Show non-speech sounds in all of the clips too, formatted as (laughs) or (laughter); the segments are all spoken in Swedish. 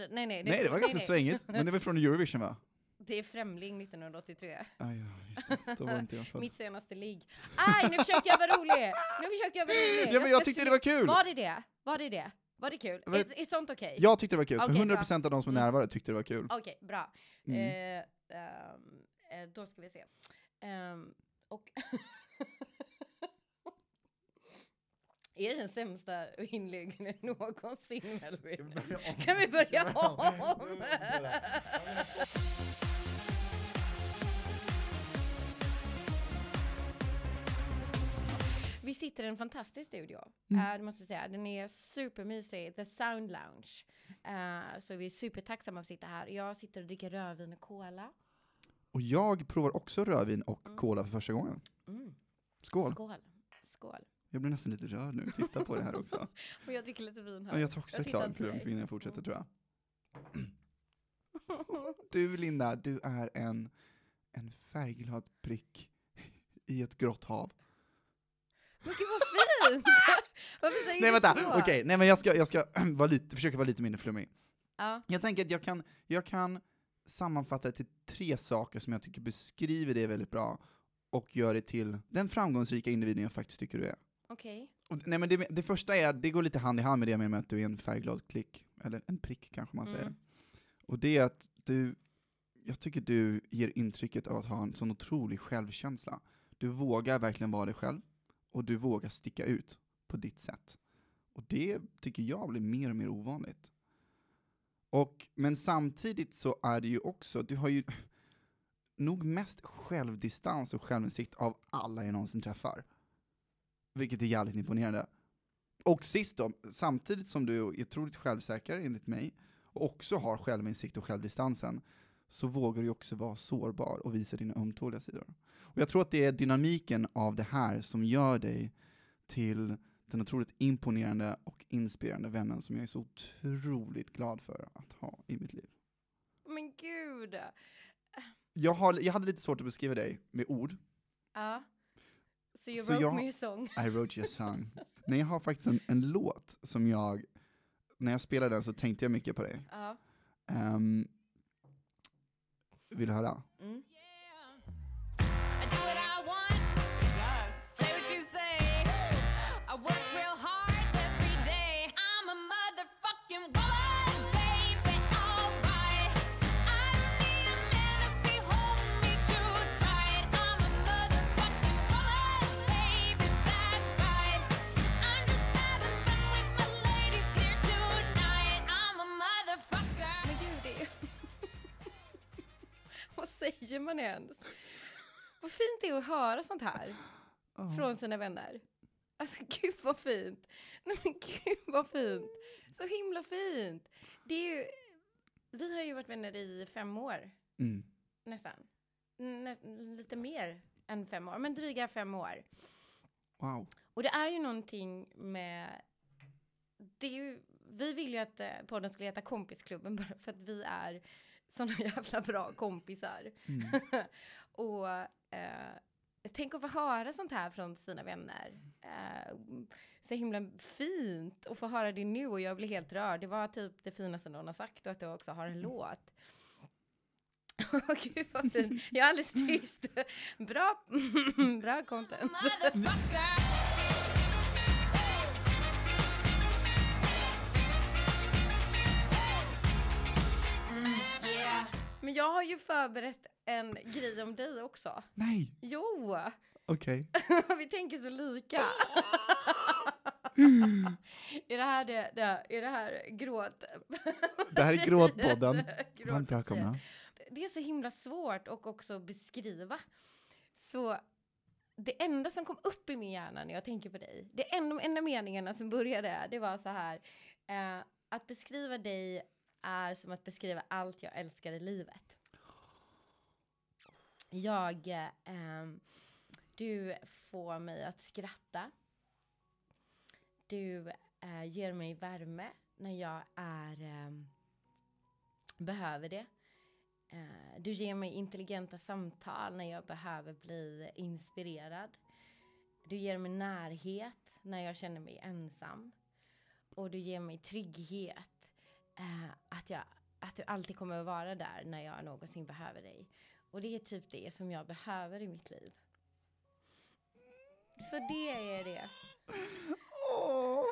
lite, nej nej. Nej, det var ganska nej. svängigt. (laughs) Men det var från Eurovision va? Det är Främling 1983. Ah, ja, just det. Då var inte jag född. Mitt senaste ligg. Aj, nu försökte jag vara rolig! Nu försökte jag vara rolig! Ja, men jag ska tyckte det var kul! Var det det? Var det det? Var det kul? Men- Är, är sånt okej? Jag tyckte det var kul, så Okej, 100% av de som är Mm. närvarande tyckte det var kul. Okej, bra. Mm. Eh, eh, då ska vi se. Ehm, och... (laughs) är det den sämsta inläggen (laughs) någonsin, Melvin? Kan vi börja om? (laughs) Vi sitter i en fantastisk studio, Mm. eh, det måste jag säga. Den är supermysig, The Sound Lounge. Eh, så vi är supertacksamma att sitta här. Jag sitter och dricker rödvin och cola. Och jag provar också rödvin och Mm. cola för första gången. Mm. Skål! Skål. Skål. Jag blir nästan lite rörd nu, titta på det här också. (laughs) Och jag dricker lite vin här. Ja, jag tar också Jag klart klunk innan jag fortsätter tror jag. (laughs) Du Linda, du är en, en färgglad prick i ett grått hav. Men gud vad fint! (laughs) Varför säger Nej du vänta, så? okej, nej men jag ska, jag ska (clears throat) vara lite, försöka vara lite mindre flummig. Ja. Jag tänker att jag kan, jag kan sammanfatta det till tre saker som jag tycker beskriver det väldigt bra och gör det till den framgångsrika individen jag faktiskt tycker du är. Okej. Och, nej men det, det första är, det går lite hand i hand med det med att du är en färgglad klick, eller en prick kanske man säger. Mm. Och det är att du, jag tycker du ger intrycket av att ha en sån otrolig självkänsla. Du vågar verkligen vara dig själv, och du vågar sticka ut på ditt sätt. Och det tycker jag blir mer och mer ovanligt. Och, men samtidigt så är det ju också, du har ju nog mest självdistans och självinsikt av alla jag någonsin träffar. Vilket är jävligt imponerande. Och sist då, samtidigt som du är otroligt självsäker enligt mig, och också har självinsikt och självdistansen, så vågar du också vara sårbar och visa dina ömtåliga sidor. Och jag tror att det är dynamiken av det här som gör dig till den otroligt imponerande och inspirerande vännen som jag är så otroligt glad för att ha i mitt liv. Men gud! Jag, har, jag hade lite svårt att beskriva dig med ord. Ja. So you Så wrote jag- me a song. (laughs) I wrote you a song. Men jag har faktiskt en, en låt som jag, när jag spelade den så tänkte jag mycket på dig. Ja. Um, vill du höra? Mm. Man ens? Vad fint det är att höra sånt här från sina vänner. Alltså gud vad fint. Nej men gud vad fint. Så himla fint. Det är ju... Vi har ju varit vänner i fem år, Mm. nästan. Nä, lite mer än fem år, men dryga fem år. Wow. Och det är ju någonting med... Det är ju, vi vill ju att eh, podden skulle heta Kompisklubben bara för att vi är såna jävla bra kompisar. Mm. (laughs) och eh, tänk att få höra sånt här från sina vänner. Eh, så himla fint att få höra det nu och jag blir helt rörd. Det var typ det finaste någon har sagt och att du också har en låt. (laughs) Åh gud vad fint. Jag är alldeles tyst. (laughs) Bra, bra content. Jag har ju förberett en grej om dig också. Nej, Jo, okej. (laughs) vi tänker så lika. (laughs) (laughs) är det här det, det, är det här gråt? Det här är Gråtpodden. Gråt- Varmt välkomna. Det är så himla svårt och också beskriva. Så det enda som kom upp i min hjärna när jag tänker på dig, det enda, de enda meningarna som började, det var så här. Eh, att beskriva dig är som att beskriva allt jag älskar i livet. Jag, eh, du får mig att skratta. Du eh, ger mig värme när jag är, eh, behöver det. Eh, du ger mig intelligenta samtal när jag behöver bli inspirerad. Du ger mig närhet när jag känner mig ensam. Och du ger mig trygghet eh, att, jag, att du alltid kommer att vara där när jag någonsin behöver dig. Och det är typ det som jag behöver i mitt liv. Så det är det. Åh.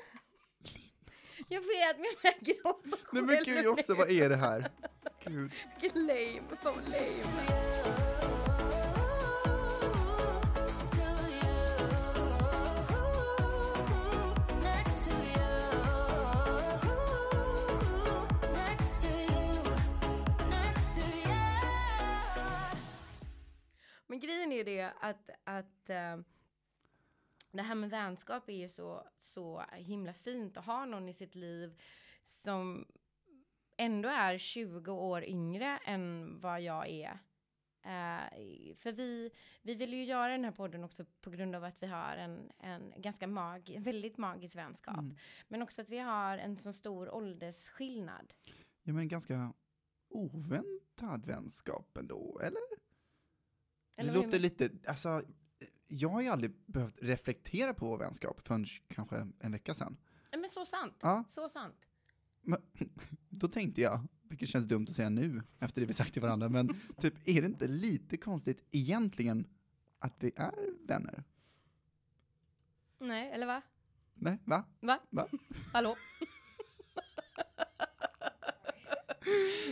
Jag vet, men jag gråter Nej men gud också, vad är det här? (laughs) Gud. Vilken lame, så lame. Grejen är det att, att eh, det här med vänskap är ju så, så himla fint att ha någon i sitt liv som ändå är 20 år yngre än vad jag är. Eh, för vi, vi vill ju göra den här podden också på grund av att vi har en, en ganska mag, väldigt magisk vänskap. Mm. Men också att vi har en så stor åldersskillnad. Ja men ganska oväntad vänskap ändå, eller? Eller det låter lite, alltså, jag har ju aldrig behövt reflektera på vår vänskap förrän kanske en vecka sedan. Nej, Men så sant. Ja, Så sant. men, (laughs) då tänkte jag, vilket känns dumt att säga nu, efter det vi sagt till varandra, men (laughs) typ, är det inte lite konstigt egentligen att vi är vänner? Nej, eller va? Nej, va? Va? Va? (laughs) Hallå?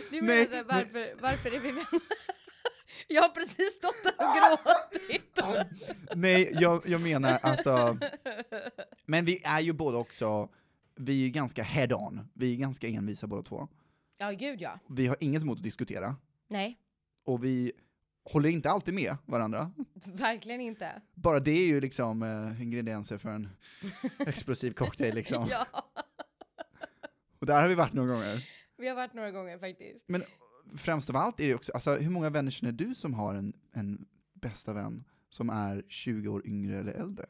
Du Nej, menar här, varför, varför är vi vänner? (laughs) Jag har precis stått där och gråtit. (laughs) Nej, jag, jag menar alltså, men vi är ju båda också, vi är ju ganska head-on, vi är ganska envisa båda två. Ja, gud ja. Vi har inget emot att diskutera, Nej, och vi håller inte alltid med varandra. verkligen inte. Bara det är ju liksom eh, ingredienser för en explosiv cocktail liksom. (laughs) Ja, Och där har vi varit några gånger. vi har varit några gånger faktiskt. Men främst av allt är det också, alltså hur många vänner känner du som har en, en bästa vän som är 20 år yngre eller äldre?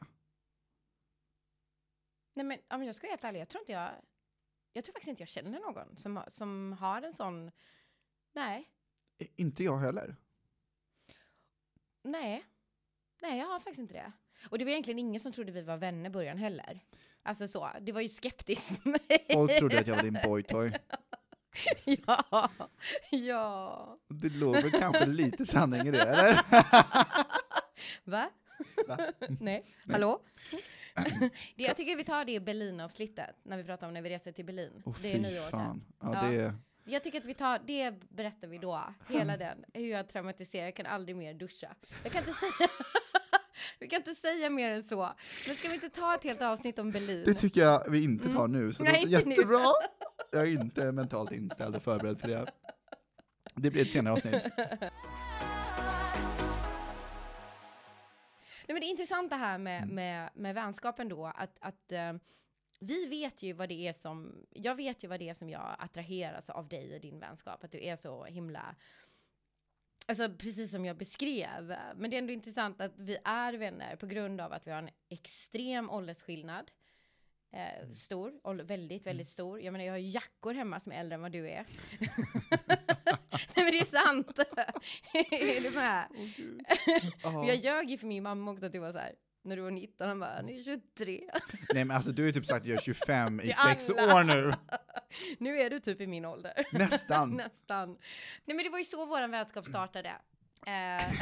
Nej men om jag ska vara helt ärlig, jag tror inte jag, jag tror faktiskt inte jag känner någon som, som har en sån, nej, Inte jag heller. nej, nej jag har faktiskt inte det. Och det var egentligen ingen som trodde vi var vänner i början heller. Alltså så, det var ju skeptiskt. Folk trodde att jag var din boytoy. (laughs) (laughs) ja, ja. Det låg väl kanske lite sanning i det, eller? (laughs) Va? Va? Nej, hallå? (clears throat) det, jag tycker vi tar det Berlin-avsnittet, när vi pratar om när vi reser till Berlin. Åh det är nyår sedan. Ja, Ja. det. Jag tycker att vi tar, det berättar vi då, hela (clears throat) den, hur jag traumatiserar, jag kan aldrig mer duscha. Jag kan inte säga, (laughs) vi kan inte säga mer än så. Men ska vi inte ta ett helt avsnitt om Berlin? Det tycker jag vi inte tar nu, så det Nej, låter inte nu. Jag är inte mentalt inställd och förberedd för det. Det blir ett senare avsnitt. Nej, men det är intressant det här med, Mm. med, med vänskapen då, att, att eh, vi vet ju vad det är som, jag vet ju vad det är som jag attraheras av dig och din vänskap, att du är så himla, alltså precis som jag beskrev. Men det är ändå intressant att vi är vänner på grund av att vi har en extrem åldersskillnad. Eh, stor, ål- väldigt, väldigt stor. Jag menar, jag har ju jackor hemma som är äldre än vad du är. (laughs) Nej men det är sant! (laughs) är du med? (laughs) Ja. Jag ljög ju för min mamma också att du var så här, när du var 19, han bara, ni är 23. Nej men alltså du har ju typ sagt att jag är 25 i sex år nu. Nu är du typ i min ålder. Nästan. Nästan. Nej men det var ju så våran vänskap startade. Eh,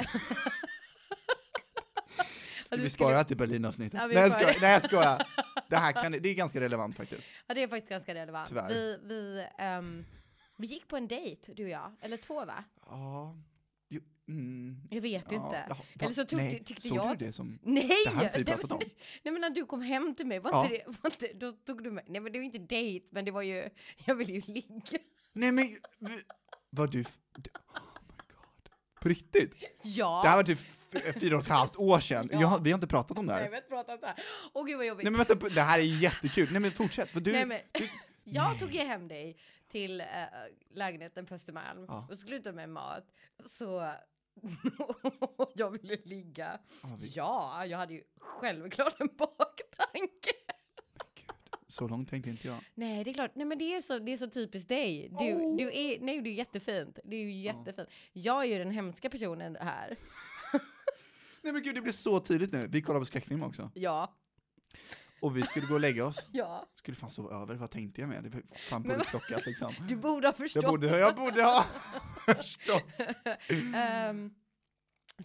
Ska vi skulle- spara till Berlinavsnittet? Ja, nej, jag skojar, det. nej jag skojar. Det här kan, det är ganska relevant faktiskt. Ja det är faktiskt ganska relevant. Tyvärr. Vi, vi, ehm, vi gick på en dejt, du och jag. Eller två va? Ja. Jo, mm. Jag vet Ja, inte. Eller va? så tog- nej, tyckte såg jag- du det som... Nej! Det här vi Nej, men- om. Nej men när du kom hem till mig, var Ja. inte det, var inte, då tog du mig, nej men det var inte dejt, men det var ju, jag ville ju ligga. Nej men, var du... På riktigt? Ja! Det här var typ fyra och ett halvt år sedan. Ja. Jag, vi har inte pratat om det Nej, här. vi har inte pratat om det här. Åh gud vad jobbigt. Nej men vänta, det här är jättekul. Nej men fortsätt, du... Nej, men, du (laughs) jag tog ju hem dig till äh, lägenheten på Östermalm Ja. och skulle ta med mat. Så (laughs) jag ville ligga. Ja, vi- Ja, jag hade ju självklart en baktanke. Så långt tänkte inte jag. Nej, det är klart. Nej, men det är så, det är så typiskt dig. Du, Oh. du är, nej, du är jättefint. Det är ju jättefint. Jag är ju den hemska personen här. (laughs) Nej men gud, det blir så tydligt nu. Vi kollar på skräckfilm också. Ja. Och vi skulle gå och lägga oss. (laughs) Ja, Skulle fan sova över, vad tänkte jag med? Det var fan Men- påklockat liksom. (laughs) du borde ha förstått. Jag borde, jag borde ha förstått. Ehm,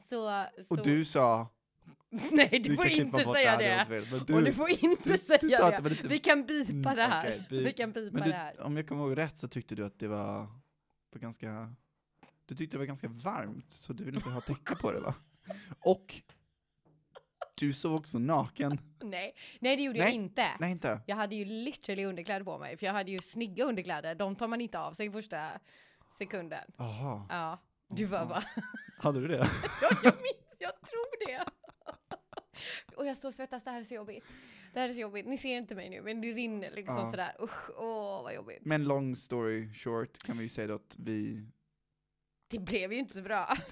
så, Och så, du sa, (laughs) nej du du får inte säga det du vill, men och du, du får inte du säga att det. det lite- Vi kan bipa Mm, det här. okej, bi- Vi kan bipa det här. du, om jag kommer ihåg rätt så tyckte du att det var, var ganska, du tyckte det var ganska varmt, så du ville inte ha täcke på det va? Och du sov också naken. (laughs) Nej, nej det gjorde Nej, jag inte. Nej inte? Jag hade ju literally underkläder på mig, för jag hade ju snygga underkläder. De tar man inte av sig första sekunden. Jaha, Ja, du var bara, hade du det? (laughs) ja, jag minns, jag tror det. Och jag står och svettas, det här är så jobbigt. Det här är så jobbigt, ni ser inte mig nu, men det rinner liksom Ja. sådär. Usch, åh vad jobbigt. Men long story short kan vi ju säga då att vi, Det blev ju inte så bra. (laughs)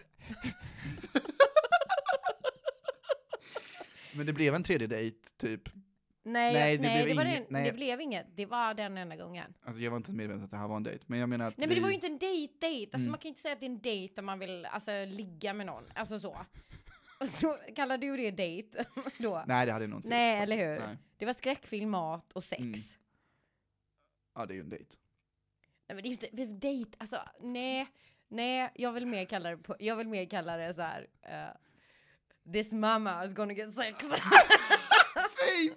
men det blev en tredje dejt typ. Nej, Nej, det nej det, blev var inget- nej. det blev inget. Det var den enda gången. Alltså jag var inte medveten att det här var en dejt, men jag menar att Nej vi, men det var ju inte en dejt, dejt. Alltså Mm. man kan ju inte säga att det är en dejt om man vill alltså, ligga med någon. Alltså så. (laughs) Kallar du det dejt (laughs) då? Nej det hade jag nog inte Nej, gjort, eller hur? Nej. Det var skräckfilm, mat och sex. Mm. Ja det är ju en dejt. Nej men det är ju inte, vi- dejt, alltså nej, nej, jag vill mer kalla det, på, jag vill mer kalla det så här. eh, This mama is gonna get sex. (laughs) Fy!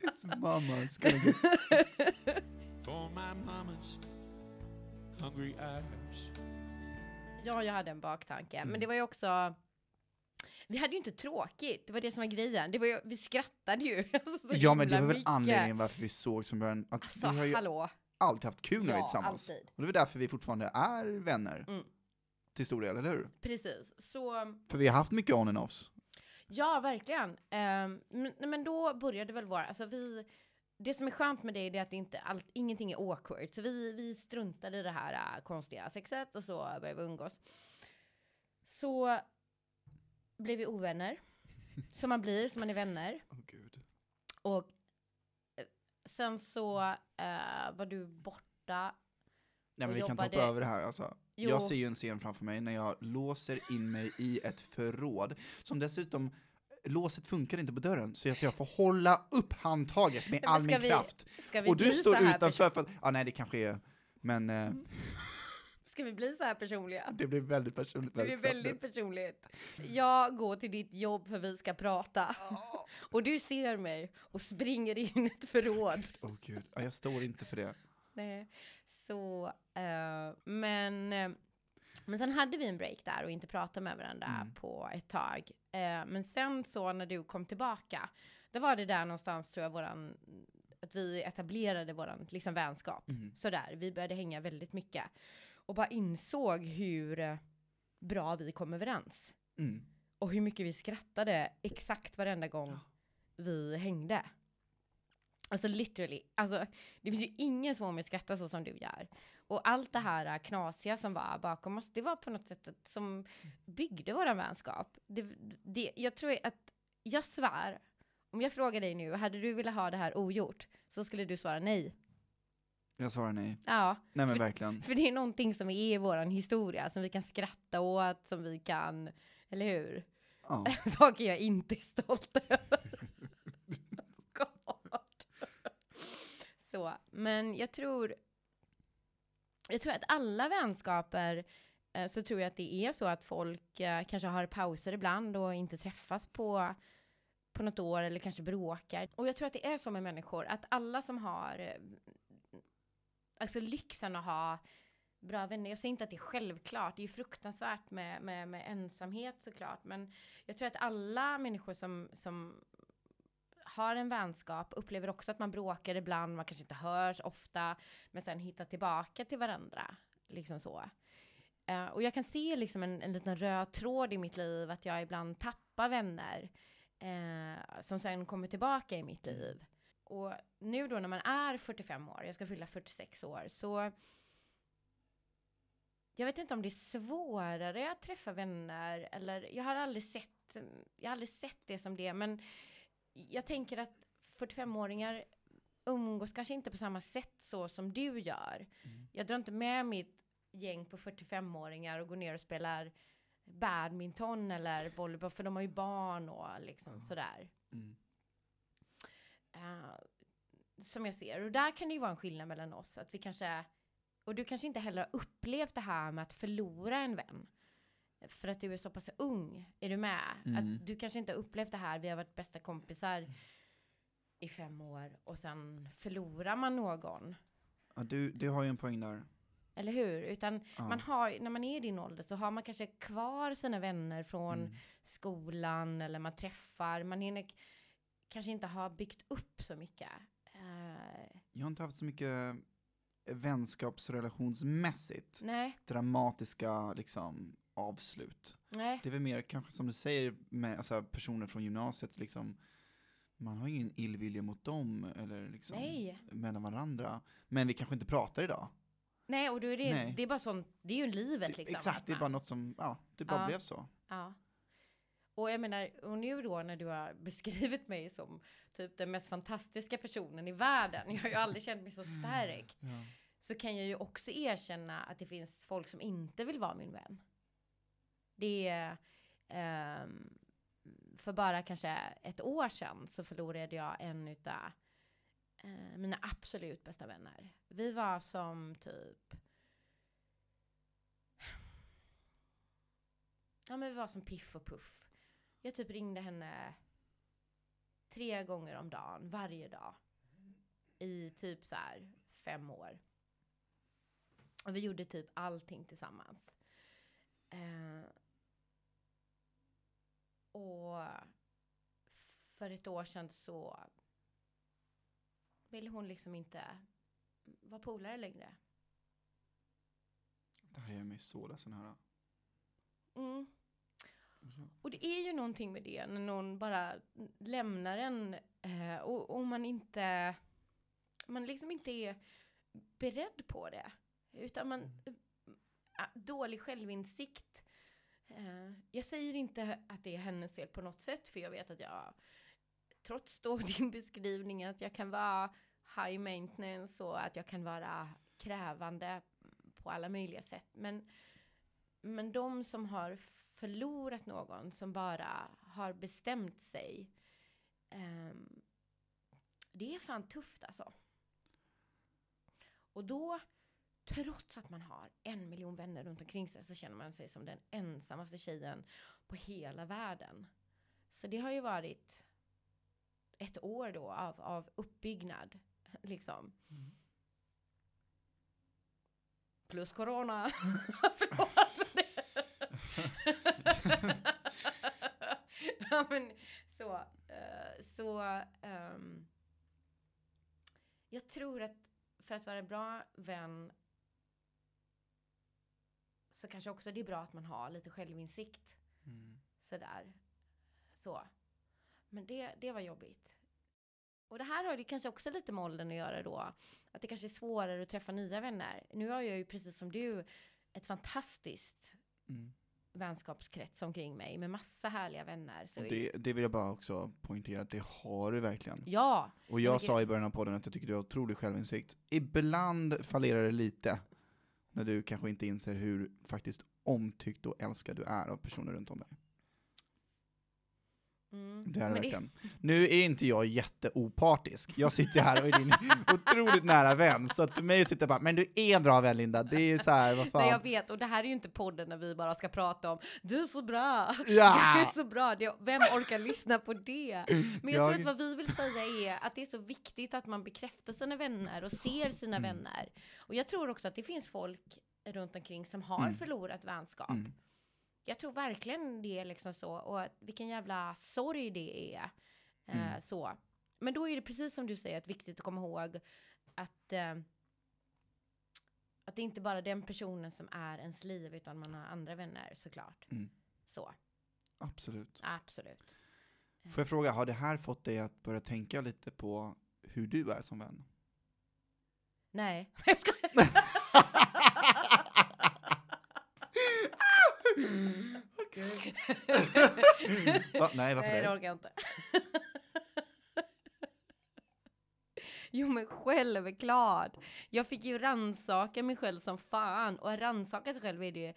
This mama is gonna get... for my mama's hungry eyes. Ja, jag hade en baktanke, men Mm. det var ju också vi hade ju inte tråkigt, det var det som var grejen. Det var ju, vi skrattade ju. (laughs) alltså, så Ja men det var väl mycket. anledningen varför vi såg som början, att Alltså vi har ju hallå. alltid haft kul när vi är Ja, tillsammans. alltid. Och det är därför vi fortfarande är vänner. Mm. Till stor del, eller hur? Precis. Så För vi har haft mycket on and offs. ja, verkligen. Ehm, men, men då började väl vara, alltså vi, det som är skönt med det är att det inte, allt, ingenting är awkward. Så vi, vi struntade i det här äh, konstiga sexet och så började vi umgås. Så blev vi ovänner. (laughs) Som man blir, som man är vänner. Gud. Och eh, sen så eh, var du borta. Nej men vi kan ta jobbade- över det här alltså. Jo. Jag ser ju en scen framför mig när jag låser in mig i ett förråd, som dessutom Låset funkar inte på dörren, så att jag får hålla upp handtaget med all min vi- kraft. Och du står utanför för att, ja nej det kanske är, men eh, Ska vi bli så här personliga? (laughs) det blir väldigt personligt. Det blir väldigt personligt. Jag går till ditt jobb för vi ska prata. Och du ser mig och springer in i ett förråd. Åh gud, ja, jag står inte för det. Nej. Så, eh, men, eh, men sen hade vi en break där och inte pratade med varandra Mm. på ett tag. Eh, men sen så när du kom tillbaka, då var det där någonstans tror jag våran, att vi etablerade våran liksom vänskap. Mm. Sådär, vi började hänga väldigt mycket. Och bara insåg hur bra vi kom överens. Mm. Och hur mycket vi skrattade exakt varenda gång vi hängde. Alltså literally, alltså det finns ju ingen som får mig att skratta så som du gör. Och allt det här knasiga som var bakom oss, det var på något sätt som byggde våran vänskap. Det, det, jag tror att, jag svär, om jag frågar dig nu, hade du velat ha det här ogjort? Så skulle du svara nej. Jag svarar nej. Ja, Nej men För- verkligen. för det är någonting som är i våran historia, som vi kan skratta åt, som vi kan, eller hur? Ja. (laughs) Saker jag inte är stolt över. (laughs) (laughs) Så, men jag tror, jag tror att alla vänskaper, eh, så tror jag att det är så att folk eh, kanske har pauser ibland och inte träffas på, på något år eller kanske bråkar. Och jag tror att det är så med människor, att alla som har eh, alltså lyxen att ha bra vänner. Jag säger inte att det är självklart, det är ju fruktansvärt med, med, med ensamhet såklart, men jag tror att alla människor som, som har en vänskap upplever också att man bråkar ibland, man kanske inte hörs ofta, men sen hittar tillbaka till varandra. Liksom så. Eh, och jag kan se liksom en, en liten röd tråd i mitt liv, att jag ibland tappar vänner eh, som sen kommer tillbaka i mitt liv. Och nu då när man är 45 år, jag ska fylla 46 år, så jag vet inte om det är svårare att träffa vänner eller jag har aldrig sett, jag har aldrig sett det som det, men jag tänker att 45-åringar umgås kanske inte på samma sätt så som du gör. Mm. Jag drar inte med mitt gäng på 45-åringar och går ner och spelar badminton eller volleyboll, för de har ju barn och liksom sådär. Mm. eh, som jag ser. Och där kan det ju vara en skillnad mellan oss. Att vi kanske, och du kanske inte heller har upplevt det här med att förlora en vän. För att du är så pass ung. Är du med? Mm. Att du kanske inte har upplevt det här. Vi har varit bästa kompisar i fem år och sen förlorar man någon. Ja, du, du har ju en poäng där. Eller hur? Utan Ja. man har, när man är i din ålder så har man kanske kvar sina vänner från Mm. skolan eller man träffar. Man hinner kanske inte ha byggt upp så mycket. Eh, Jag har inte haft så mycket vänskapsrelationsmässigt nej, dramatiska liksom avslut. nej, Det är väl mer kanske som du säger med alltså, personer från gymnasiet liksom. Man har ingen illvilja mot dem eller liksom nej. mellan varandra. Men vi kanske inte pratar idag. Nej, och då är det, Nej. det är bara sånt, det är ju livet Det- liksom. Exakt, det är bara något som, ja, det bara Ja. blev så. Ja. Och jag menar, och nu då när du har beskrivit mig som typ den mest fantastiska personen i världen, jag har ju aldrig känt mig så stark, Ja. så kan jag ju också erkänna att det finns folk som inte vill vara min vän. Det är, um, för bara kanske ett år sedan så förlorade jag en utav uh, mina absolut bästa vänner. Vi var som typ Ja men vi var som Piff och Puff. Jag typ ringde henne tre gånger om dagen, varje dag. I typ så här fem år. Och vi gjorde typ allting tillsammans. Eh, och för ett år sedan så ville hon liksom inte vara polare längre. Det här gör mig så ledsen att höra. Mm. Och det är ju någonting med det när någon bara lämnar en eh, och, och man inte man liksom inte är beredd på det. Utan man äh, dålig självinsikt. Eh, jag säger inte att det är hennes fel på något sätt för jag vet att jag trots då (laughs) din beskrivning att jag kan vara high maintenance och att jag kan vara krävande på alla möjliga sätt. Men men de som har förlorat någon som bara har bestämt sig. ehm, det är fan tufft alltså. Och då, trots att man har en miljon vänner runt omkring sig, så känner man sig som den ensammaste tjejen på hela världen. Så det har ju varit ett år då av, av uppbyggnad, (laughs) liksom. Plus corona. (laughs) Ja, men så. eh, så ehm, jag tror att för att vara en bra vän så kanske också det är bra att man har lite självinsikt. Mm. Sådär. Så. Men det, det var jobbigt. Och det här har ju kanske också lite med åldern att göra då. Att det kanske är svårare att träffa nya vänner. Nu har jag ju precis som du ett fantastiskt Mm. vänskapskrets omkring mig med massa härliga vänner. Så det, det vill jag bara också poängtera att det har du verkligen. Ja, Och Ja, jag sa i början av podden att jag tycker du har otrolig självinsikt. Ibland fallerar det lite, när du kanske inte inser hur faktiskt omtyckt och älskad du är av personer runt om dig mm. Det är det Men verkligen. Nu är inte jag jätteopartisk. Jag sitter här och är din (laughs) otroligt nära vän, så att för mig sitter jag bara, men du är en bra vän Linda, det är så här, vad (laughs) Nej, jag fan. vet, och det här är ju inte podden när vi bara ska prata om du är så bra, (laughs) du Ja! är så bra, det, vem orkar lyssna på det? Men jag, Jag- tror att vad vi vill säga är att det är så viktigt att man bekräftar sina vänner och ser sina Mm. vänner. Och jag tror också att det finns folk runt omkring som har Mm. förlorat vänskap. Mm. Jag tror verkligen det är liksom så, och vilken jävla sorg det är. Eh, Mm. så. Men då är det precis som du säger, att viktigt att komma ihåg att eh, att det inte bara är den personen som är ens liv, utan man har andra vänner såklart. Mm. Så, Absolut. absolut. Får jag fråga, har det här fått dig att börja tänka lite på hur du är som vän? Nej, (laughs) jag skojar. (laughs) Okej. Va? Nej, varför Nej, det det? orkar jag inte. (laughs) Jo men självklart. Jag fick ju ransaka mig själv som fan. Och att rannsaka sig själv är det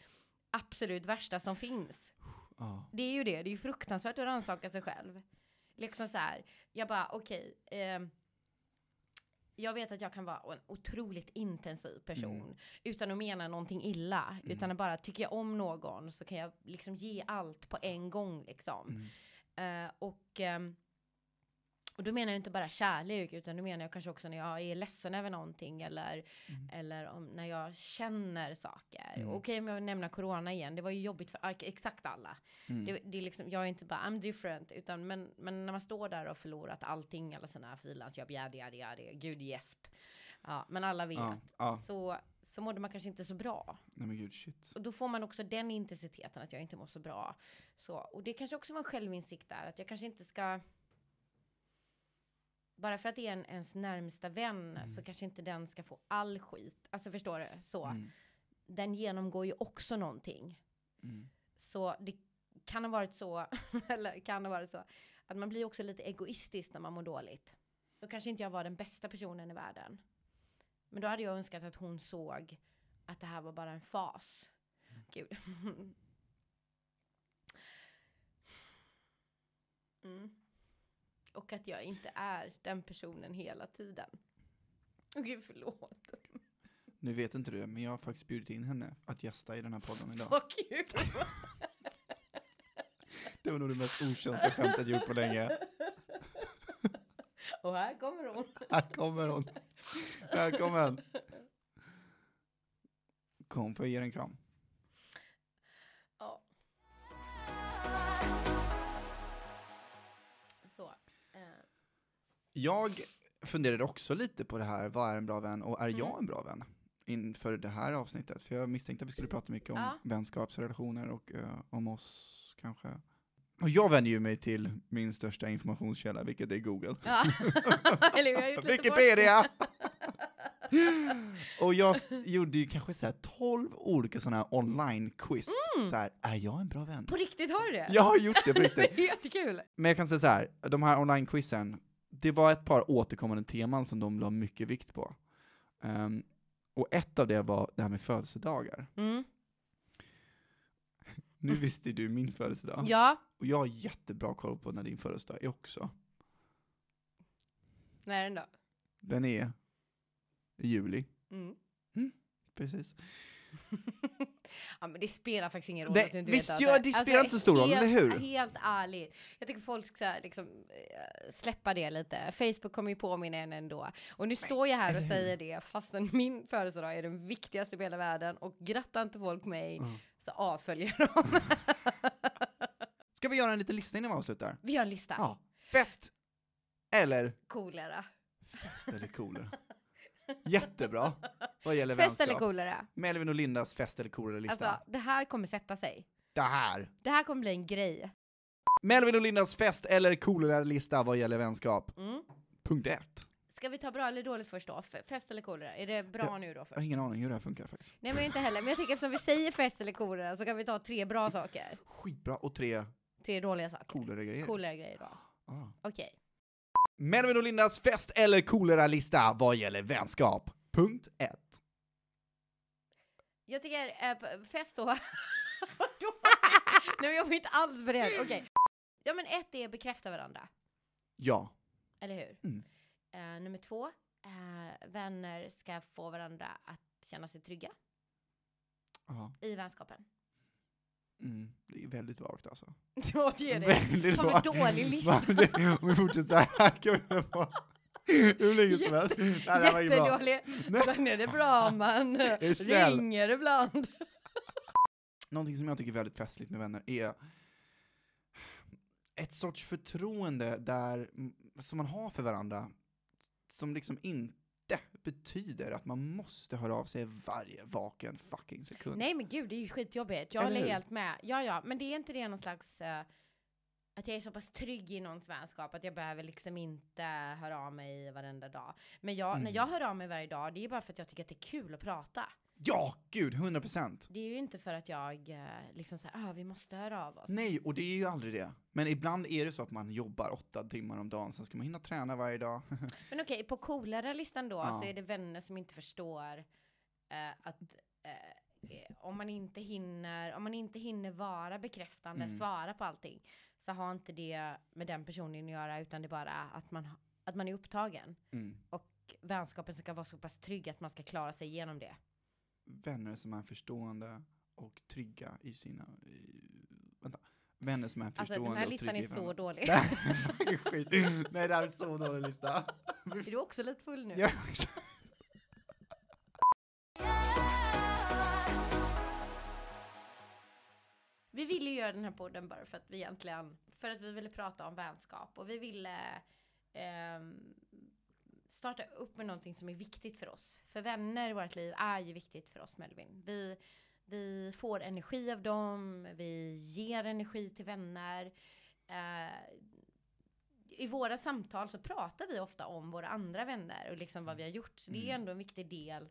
absolut värsta som finns. Ja. Det är ju det, det är ju fruktansvärt att rannsaka sig själv. Liksom så här, jag bara okej. ehm, jag vet att jag kan vara en otroligt intensiv person Mm. utan att mena någonting illa. Utan att bara tycker jag om någon så kan jag liksom ge allt på en gång liksom. Mm. Eh, och, ehm, och då menar jag inte bara kärlek utan då menar jag kanske också när jag är ledsen över någonting eller, Mm. eller om, när jag känner saker. Mm. Okej om jag nämner corona igen, det var ju jobbigt för ak- exakt alla. Mm. Det, det är liksom, jag är inte bara I'm different, utan men, men när man står där och förlorat allting, alla sina frilansjobb, yadi yadi yadi, gud gäsp. Ja, men alla vet. Ja, ja. Så, så mådde man kanske inte så bra. Nej men gud, shit. Och då får man också den intensiteten att jag inte mår så bra. Så, och det kanske också var en självinsikt där, att jag kanske inte ska... Bara för att det är en, ens närmsta vän så kanske inte den ska få all skit. Alltså förstår du? Så. Mm. Den genomgår ju också någonting. Mm. Så det kan ha varit så, (laughs) eller kan ha varit så, att man blir också lite egoistisk när man mår dåligt. Då kanske inte jag var den bästa personen i världen. Men då hade jag önskat att hon såg att det här var bara en fas. Gud. (laughs) Mm. Och att jag inte är den personen hela tiden. Åh gud, förlåt. Nu vet inte du det, men jag har faktiskt bjudit in henne att gästa i den här podden idag. Fuck you. Det var nog det mest okänsliga skämtet jag gjort på länge. Och här kommer hon. Här kommer hon. Välkommen. Kom, får jag ge en kram? Jag funderade också lite på det här, vad är en bra vän och är Mm. jag en bra vän? Inför det här avsnittet, för jag misstänkte att vi skulle prata mycket om Ja. vänskapsrelationer och eh, om oss kanske. Och jag vänder ju mig till min största informationskälla, vilket är Google. ja. (laughs) Wikipedia! och jag gjorde ju kanske så här 12 olika sådana här online-quiz. Mm. Så här, är jag en bra vän? På riktigt har du det? Jag har gjort det på (laughs) riktigt. det är jättekul. Men jag kan säga så här, de här online-quizen, det var ett par återkommande teman som de la mycket vikt på. Ehm, och ett av det var det här med födelsedagar. Mm. Nu visste du min födelsedag, Ja, och jag har jättebra koll på när din födelsedag är också. när är den då? Den är i juli. Mm. Precis. Men det spelar faktiskt ingen roll Det- att du visst vet gör det spelar inte så stor roll, helt, eller hur? Helt ärligt. Jag tycker folk ska liksom eh, släppa det lite. Facebook kommer ju påminna en ändå. Och nu står jag här och säger det fastän min födelsedag är den viktigaste i hela världen och grattar inte folk mig Ja. så avföljer de. (laughs) Ska vi göra en liten lista innan vi avslutar? Vi gör en lista. Ja. Fest eller Coolare. fest eller kolera? Jättebra. Vad gäller Fest vänskap. eller coolare? Melvin och Lindas fest eller kolera-lista. Alltså, det här kommer sätta sig. det här. Det här kommer bli en grej. Melvin och Lindas fest eller kolera-lista vad gäller vänskap. Mm. Punkt ett. Ska vi ta bra eller dåligt först då? F- Fest eller coolare? Är det bra Ja, nu då Jag har först? ingen aning hur det här funkar faktiskt. Nej men inte heller, men jag tycker eftersom vi säger fest eller coolare så kan vi ta tre bra saker. Skitbra. Och tre Tre dåliga saker. kolera-grejer. Coolare grejer då. Ah. Okej. Melvin och Lindas fest eller kolera-lista vad gäller vänskap. Punkt ett. Jag tycker eh, fest då. (laughs) (laughs) Nej jag var inte alls beredd. Okej. Ja men ett är bekräfta varandra. Ja. Eller hur? Mm. Eh, nummer två. Eh, vänner ska få varandra att känna sig trygga Ja. i vänskapen. Mm. Det är väldigt vagt alltså. (laughs) Ja det är det. Väldigt Fan, vad dålig lista. Om vi fortsätter så här kan vi på hur länge som helst. Nej, det var bra. Jättedålig. Sen är det bra om man (laughs) ringer ibland. (laughs) Någonting som jag tycker är väldigt festligt med vänner är ett sorts förtroende där, som man har för varandra, som liksom inte betyder att man måste höra av sig varje vaken fucking sekund. Nej men gud, det är ju skitjobbigt. Jag Eller håller hur? helt med. Ja, ja, men det är inte det någon slags eh, att jag är så pass trygg i någons vänskap att jag behöver liksom inte höra av mig varenda dag. Men jag, när Mm. jag hör av mig varje dag, det är bara för att jag tycker att det är kul att prata. Ja, gud, 100 procent. Det är ju inte för att jag eh, liksom säger, ah, vi måste höra av oss. Nej, och det är ju aldrig det. Men ibland är det så att man jobbar åtta timmar om dagen, sen ska man hinna träna varje dag. (laughs) Men okej, på coolare listan då Ja. så är det vänner som inte förstår eh, att eh, om man inte hinner, om man inte hinner vara bekräftande, Mm. svara på allting, så har inte det med den personen att göra, utan det är bara att man, att man är upptagen. Mm. Och vänskapen ska vara så pass trygg att man ska klara sig igenom det. Vänner som är förstående och trygga i sina... I, vänta. Vänner som är Alltså förstående den här och listan trygga är så dålig. Nej, (laughs) fucking skit. Nej, det här är så dålig lista. är du också lite full nu? Ja. Vi ville ju göra den här podden bara för att vi egentligen, för att vi ville prata om vänskap och vi ville ehm, starta upp med någonting som är viktigt för oss. För vänner i vårt liv är ju viktigt för oss Melvin. Vi, vi får energi av dem, vi ger energi till vänner. Eh, I våra samtal så pratar vi ofta om våra andra vänner och liksom vad vi har gjort. Så det är Mm. ändå en viktig del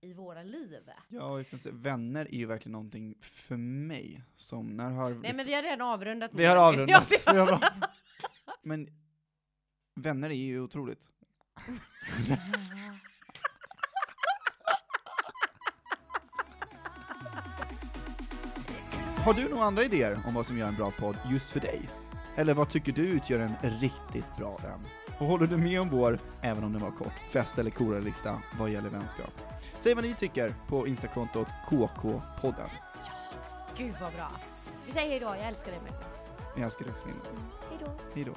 i våra liv. Ja, vänner är ju verkligen någonting för mig som när har... Nej men vi har redan avrundat Vi har (laughs) Ja, avrundat. har- Vi har- (laughs) Men vänner är ju otroligt. (laughs) Har du några andra idéer om vad som gör en bra podd just för dig? Eller vad tycker du utgör en riktigt bra vän? Och håller du med om vår, även om den var kort, fest eller koralista vad gäller vänskap? Säg vad ni tycker på instakontot KK-podden. Gud vad bra. Vi säger hejdå, jag älskar dig Melvin. Jag älskar dig också Linda. Hejdå. Hej då.